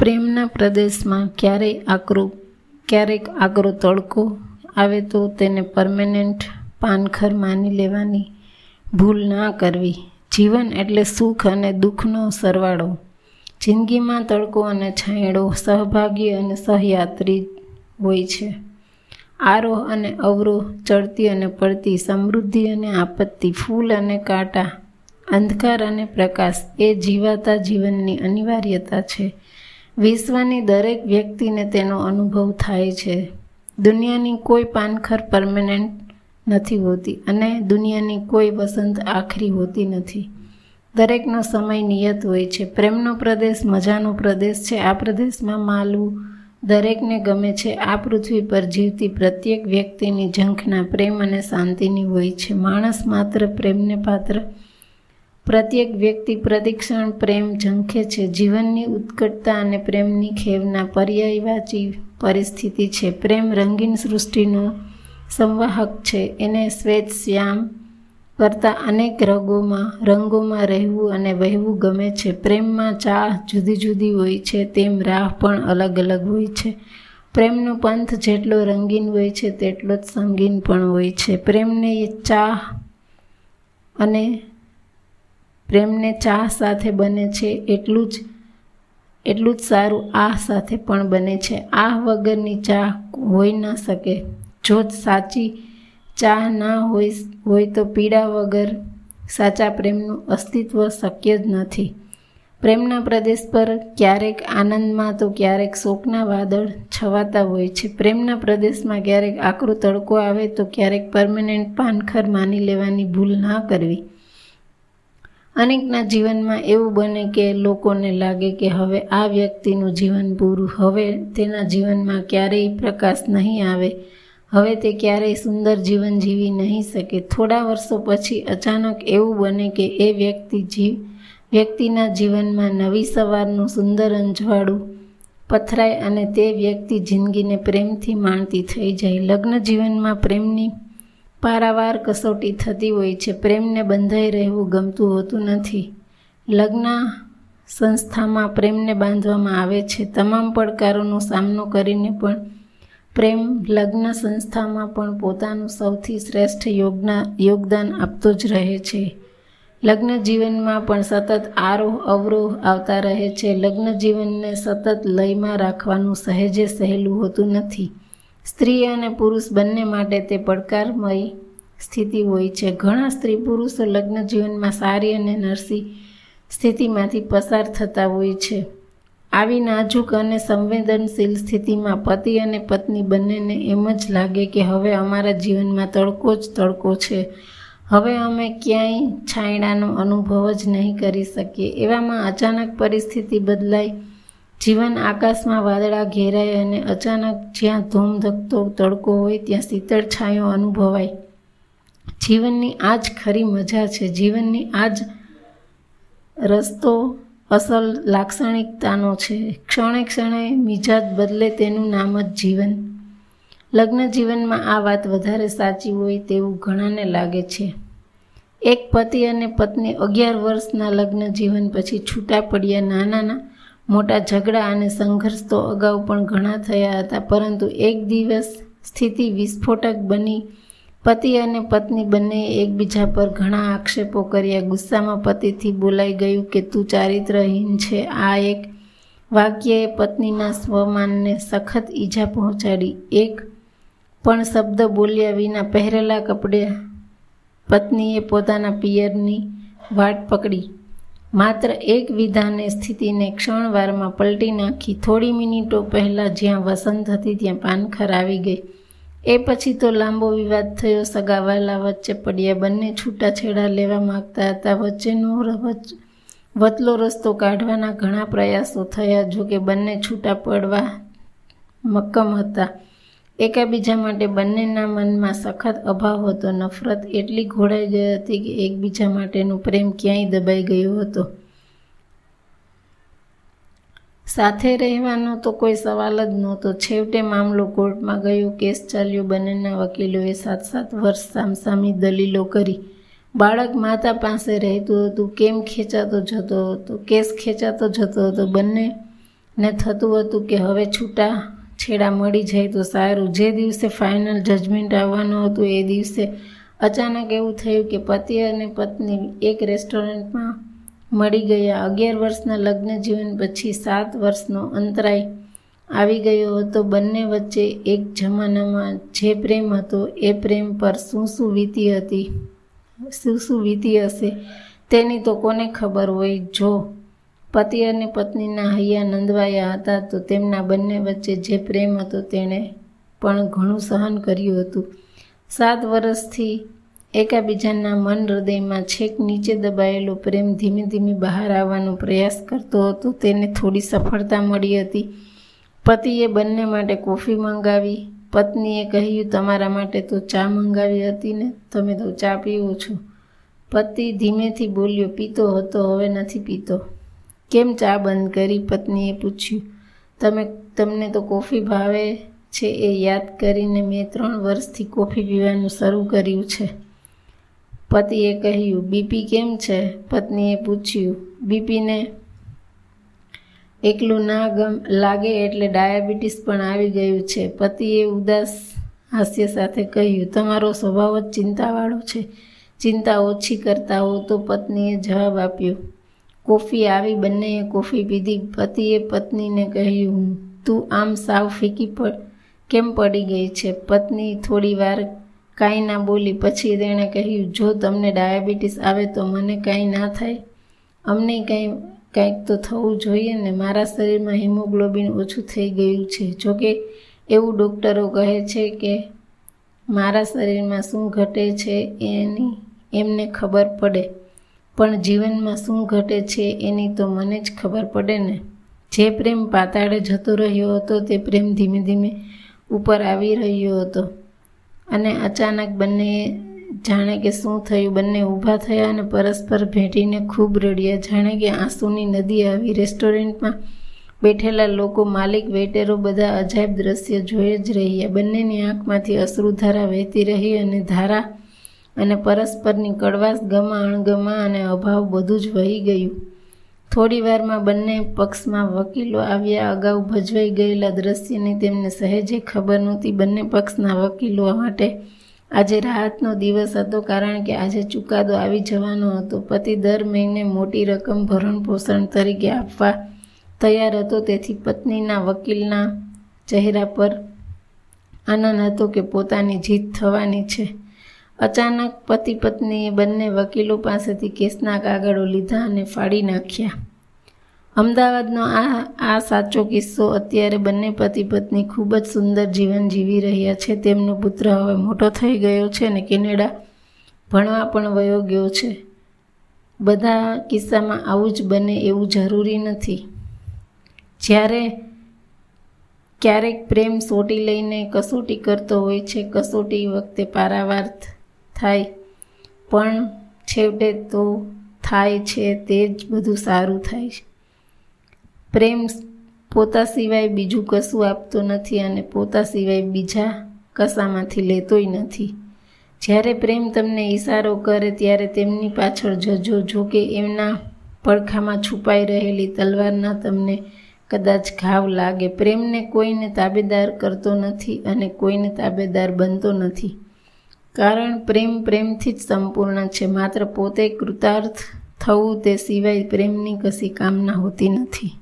પ્રેમના પ્રદેશમાં ક્યારેય આકરો, ક્યારેક આકરો તડકો આવે તો તેને પરમેનન્ટ પાનખર માની લેવાની ભૂલ ના કરવી. જીવન એટલે સુખ અને દુઃખનો સરવાળો. જિંદગીમાં તડકો અને છાંયડો સહભાગી અને સહયાત્રી હોય છે. આરોહ અને અવરોહ ચડતી અને પડતી સમૃદ્ધિ અને આપત્તિ, ફૂલ અને કાંટા, અંધકાર અને પ્રકાશ એ જીવાતા જીવનની અનિવાર્યતા છે. વિશ્વની દરેક વ્યક્તિને તેનો અનુભવ થાય છે. દુનિયાની કોઈ પાનખર પરમેનન્ટ નથી હોતી અને દુનિયાની કોઈ વસંત આખરી હોતી નથી. દરેકનો સમય નિયત હોય છે. પ્રેમનો પ્રદેશ મજાનો પ્રદેશ છે. આ પ્રદેશમાં માલવું દરેકને ગમે છે. આ પૃથ્વી પર જીવતી પ્રત્યેક વ્યક્તિની ઝંખના પ્રેમ અને શાંતિની હોય છે. માણસ માત્ર પ્રેમને પાત્ર પ્રત્યેક વ્યક્તિ પ્રતિક્ષણ પ્રેમ ઝંખે છે. જીવનની ઉત્કટતા અને પ્રેમની ખેવના પર્યાયવાચી પરિસ્થિતિ છે. પ્રેમ રંગીન સૃષ્ટિનો સંવાહક છે. એને શ્વેત શ્યામ કરતાં અનેક રંગોમાં રંગોમાં રહેવું અને વહેવું ગમે છે. પ્રેમમાં ચાહ જુદી જુદી હોય છે, તેમ રાહ પણ અલગ અલગ હોય છે. પ્રેમનો પંથ જેટલો રંગીન હોય છે, તેટલો જ સંગીન પણ હોય છે. પ્રેમને ચાહ અને પ્રેમને ચાહ સાથે બને છે, એટલું જ એટલું જ સારું આહ સાથે પણ બને છે. આહ વગરની ચાહ હોઈ ન શકે. જો સાચી ચાહ ના હોય હોય તો પીડા વગર સાચા પ્રેમનું અસ્તિત્વ શક્ય જ નથી. પ્રેમના પ્રદેશ પર ક્યારેક આનંદમાં તો ક્યારેક શોકના વાદળ છવાતા હોય છે. પ્રેમના પ્રદેશમાં ક્યારેક આકરો તડકો આવે તો ક્યારેક પરમેનન્ટ પાનખર માની લેવાની ભૂલ ના કરવી. અનેકના જીવનમાં એવું બને કે લોકોને લાગે કે હવે આ વ્યક્તિનું જીવન પૂરું, હવે તેના જીવનમાં ક્યારેય પ્રકાશ નહીં આવે, હવે તે ક્યારેય સુંદર જીવન જીવી નહીં શકે. થોડા વર્ષો પછી અચાનક એવું બને કે એ વ્યક્તિ જીવ, વ્યક્તિના જીવનમાં નવી સવારનું સુંદર અંજવાળું પથરાય અને તે વ્યક્તિ જિંદગીને પ્રેમથી માણતી થઈ જાય. લગ્ન જીવનમાં પ્રેમની પારાવાર કસોટી થતી હોય છે. પ્રેમને બંધાઈ રહેવું ગમતું હોતું નથી. લગ્ન સંસ્થામાં પ્રેમને બાંધવામાં આવે છે. તમામ પડકારોનો સામનો કરીને પણ પ્રેમ લગ્ન સંસ્થામાં પણ પોતાનું સૌથી શ્રેષ્ઠ યોગના, યોગદાન આપતો જ રહે છે. લગ્ન જીવનમાં પણ સતત આરોહ અવરોહ આવતા રહે છે. લગ્ન જીવનને સતત લયમાં રાખવાનું સહેજે સહેલું હોતું નથી. સ્ત્રી અને પુરુષ બંને માટે તે પડકારમય સ્થિતિ હોય છે. ઘણા સ્ત્રી પુરુષો લગ્ન જીવનમાં સારી અને નરસી સ્થિતિમાંથી પસાર થતા હોય છે. આવી નાજુક અને સંવેદનશીલ સ્થિતિમાં પતિ અને પત્ની બંનેને એમ જ લાગે કે હવે અમારા જીવનમાં તડકો જ તડકો છે. હવે અમે ક્યાંય છાંયડાનો અનુભવ જ નહીં કરી શકીએ. એવામાં અચાનક પરિસ્થિતિ બદલાઈ જીવન આકાશમાં વાદળા ઘેરાય અને અચાનક જ્યાં ધૂમ ધકતો તડકો હોય ત્યાં શીતળ છાંયો અનુભવાય. જીવનની આ જ ખરી મજા છે. જીવનની આ જ રસ્તો અસલ લાક્ષણિકતાનો છે. ક્ષણે ક્ષણે મિજાજ બદલે તેનું નામ જ જીવન. લગ્ન જીવનમાં આ વાત વધારે સાચી હોય તેવું ઘણાને લાગે છે. એક પતિ અને પત્ની અગિયાર વર્ષના લગ્ન જીવન પછી છૂટા પડ્યા નાના મોટા ઝઘડા અને સંઘર્ષ તો અગાઉ પણ ઘણા થયા હતા, પરંતુ એક દિવસ સ્થિતિ વિસ્ફોટક બની. પતિ અને પત્ની બંનેએ એકબીજા પર ઘણા આક્ષેપો કર્યા. ગુસ્સામાં પતિથી બોલાઈ ગયું કે, તું ચારિત્રહીન છે. આ એક વાક્યએ પત્નીના સ્વમાનને સખત ઈજા પહોંચાડી. એક પણ શબ્દ બોલ્યા વિના પહેરેલા કપડે પત્નીએ પોતાના પિયરની વાટ પકડી. માત્ર એક વિધાને સ્થિતિને ક્ષણવારમાં પલટી નાખી થોડી મિનિટો પહેલાં જ્યાં વસંત હતી ત્યાં પાનખર આવી ગઈ. એ પછી તો લાંબો વિવાદ થયો, સગાવાલા વચ્ચે પડ્યા, બંને છૂટાછેડા લેવા માગતા હતા, વચ્ચેનો વતલો રસ્તો કાઢવાના ઘણા પ્રયાસો થયા, જોકે બંને છૂટા પડવા મક્કમ હતા. એકાબીજા માટે બંનેના મનમાં સખત અભાવ હતો. નફરત એટલી ઘોડાઈ ગઈ હતી કે એકબીજા માટેનો પ્રેમ ક્યાંય દબાઈ ગયો હતો. સાથે રહેવાનો તો કોઈ સવાલ જ નહોતો. છેવટે મામલો કોર્ટમાં ગયો. કેસ ચાલ્યો. બંનેના વકીલોએ સાત સાત વર્ષ સામસામી દલીલો કરી. બાળક માતા પાસે રહેતું હતું. કેમ ખેંચાતો જતો હતો? કેસ ખેંચાતો જતો હતો. બંને ને થતું હતું કે હવે છૂટા છેડા મળી જાય તો સારું. જે દિવસે ફાઇનલ જજમેન્ટ આવવાનું હતું, એ દિવસે અચાનક એવું થયું કે પતિ અને પત્ની એક રેસ્ટોરન્ટમાં મળી ગયા. અગિયાર વર્ષના લગ્ન જીવન પછી સાત વર્ષનો અંતરાય આવી ગયો હતો. બંને વચ્ચે એક જમાનામાં જે પ્રેમ હતો, એ પ્રેમ પર શું શું વીતી હતી, શું શું વીતી હશે તેની તો કોને ખબર હોય. જો પતિ અને પત્નીના હૈયા નંદવાયા હતા તો તેમના બંને વચ્ચે જે પ્રેમ હતો તેણે પણ ઘણું સહન કર્યું હતું. સાત વર્ષથી એકાબીજાના મન હૃદયમાં છેક નીચે દબાયેલો પ્રેમ ધીમે ધીમે બહાર આવવાનો પ્રયાસ કરતો હતો. તેને થોડી સફળતા મળી હતી. પતિએ બંને માટે કોફી મંગાવી. પત્નીએ કહ્યું, તમારા માટે તો ચા મંગાવી હતી ને? તમે તો ચા પીવો છો. પતિ ધીમેથી બોલ્યો, પીતો હતો, હવે નથી પીતો. કેમ ચા બંધ કરી? પત્નીએ પૂછ્યું. તમે, તમને તો કોફી ભાવે છે એ યાદ કરીને મેં ત્રણ વર્ષથી કોફી પીવાનું શરૂ કર્યું છે. પતિએ કહ્યું, બીપી કેમ છે? પત્નીએ પૂછ્યું, બીપીને એકલું ના ગમ, લાગે એટલે ડાયાબિટીસ પણ આવી ગયું છે. પતિએ ઉદાસ હાસ્ય સાથે કહ્યું, તમારો સ્વભાવ જ ચિંતાવાળો છે. ચિંતા ઓછી કરતા હો. તો પત્નીએ જવાબ આપ્યો કોફી આવી બંનેએ કોફી પીધી. પતિએ પત્નીને કહ્યું, તું આમ સાવ ફીકી પડ, કેમ પડી ગઈ છે? પત્ની થોડી વાર કાંઈ ના બોલી, પછી તેણે કહ્યું, જો તમને ડાયાબિટીસ આવે તો મને કાંઈ ના થાય. અમને કંઈ, કંઈક તો થવું જોઈએ ને. મારા શરીરમાં હિમોગ્લોબિન ઓછું થઈ ગયું છે. જોકે એવું ડૉક્ટરો કહે છે કે મારા શરીરમાં શું ઘટે છે એની, એમને ખબર પડે. પણ જીવનમાં શું ઘટે છે એની તો મને જ ખબર પડે ને. જે પ્રેમ પાતાળે જતો રહ્યો હતો તે પ્રેમ ધીમે ધીમે ઉપર આવી રહ્યો હતો. અને અચાનક બંને જાણે કે શું થયું, બંને ઊભા થયા અને પરસ્પર ભેટીને ખૂબ રડ્યા. જાણે કે આંસુની નદી આવી. રેસ્ટોરન્ટમાં બેઠેલા લોકો, માલિક વેટેરો બધા અજાયબ દ્રશ્ય જોઈ જ રહ્યા. બંનેની આંખમાંથી અશ્રુધારા વહેતી રહી અને ધારા અને પરસ્પરની કડવાશ ગમા, અણગમા અને અભાવ બધું જ વહી ગયું. થોડી વારમાં બંને પક્ષમાં વકીલો આવ્યા, અગાઉ ભજવાઈ ગયેલા દ્રશ્યની તેમને સહેજે ખબર નહોતી. બંને પક્ષના વકીલો માટે આજે રાહતનો દિવસ હતો, કારણ કે આજે ચુકાદો આવી જવાનો હતો. પતિ દર મહિને મોટી રકમ ભરણ પોષણ તરીકે આપવા તૈયાર હતો. તેથી પત્નીના વકીલના ચહેરા પર આનંદ હતો કે પોતાની જીત થવાની છે. અચાનક પતિ પત્નીએ બંને વકીલો પાસેથી કેસના કાગળો લીધા અને ફાડી નાખ્યા. અમદાવાદનો આ આ સાચો કિસ્સો અત્યારે બંને પતિ પત્ની ખૂબ જ સુંદર જીવન જીવી રહ્યા છે. તેમનો પુત્ર હવે મોટો થઈ ગયો છે અને કેનેડા ભણવા પણ વયો ગયો છે. બધા કિસ્સામાં આવું જ બને એવું જરૂરી નથી. જ્યારે ક્યારેક પ્રેમ સોટી લઈને કસોટી કરતો હોય છે, કસોટી વખતે પારાવાર થાય. પણ છેવટે તો થાય છે તે જ બધું સારું થાય છે. પ્રેમ પોતા સિવાય બીજું કશું આપતો નથી અને પોતા સિવાય બીજા કશામાંથી લેતોય નથી. જ્યારે પ્રેમ તમને ઈશારો કરે ત્યારે તેમની પાછળ જજો, જો કે એમના પડખામાં છુપાઈ રહેલી તલવારના તમને કદાચ ઘાવ લાગે. પ્રેમને કોઈને તાબેદાર કરતો નથી અને કોઈને તાબેદાર બનતો નથી. કારણ પ્રેમ પ્રેમથી જ સંપૂર્ણ છે. માત્ર પોતે કૃતાર્થ થવું તે સિવાય પ્રેમની કશી કામના હોતી નથી.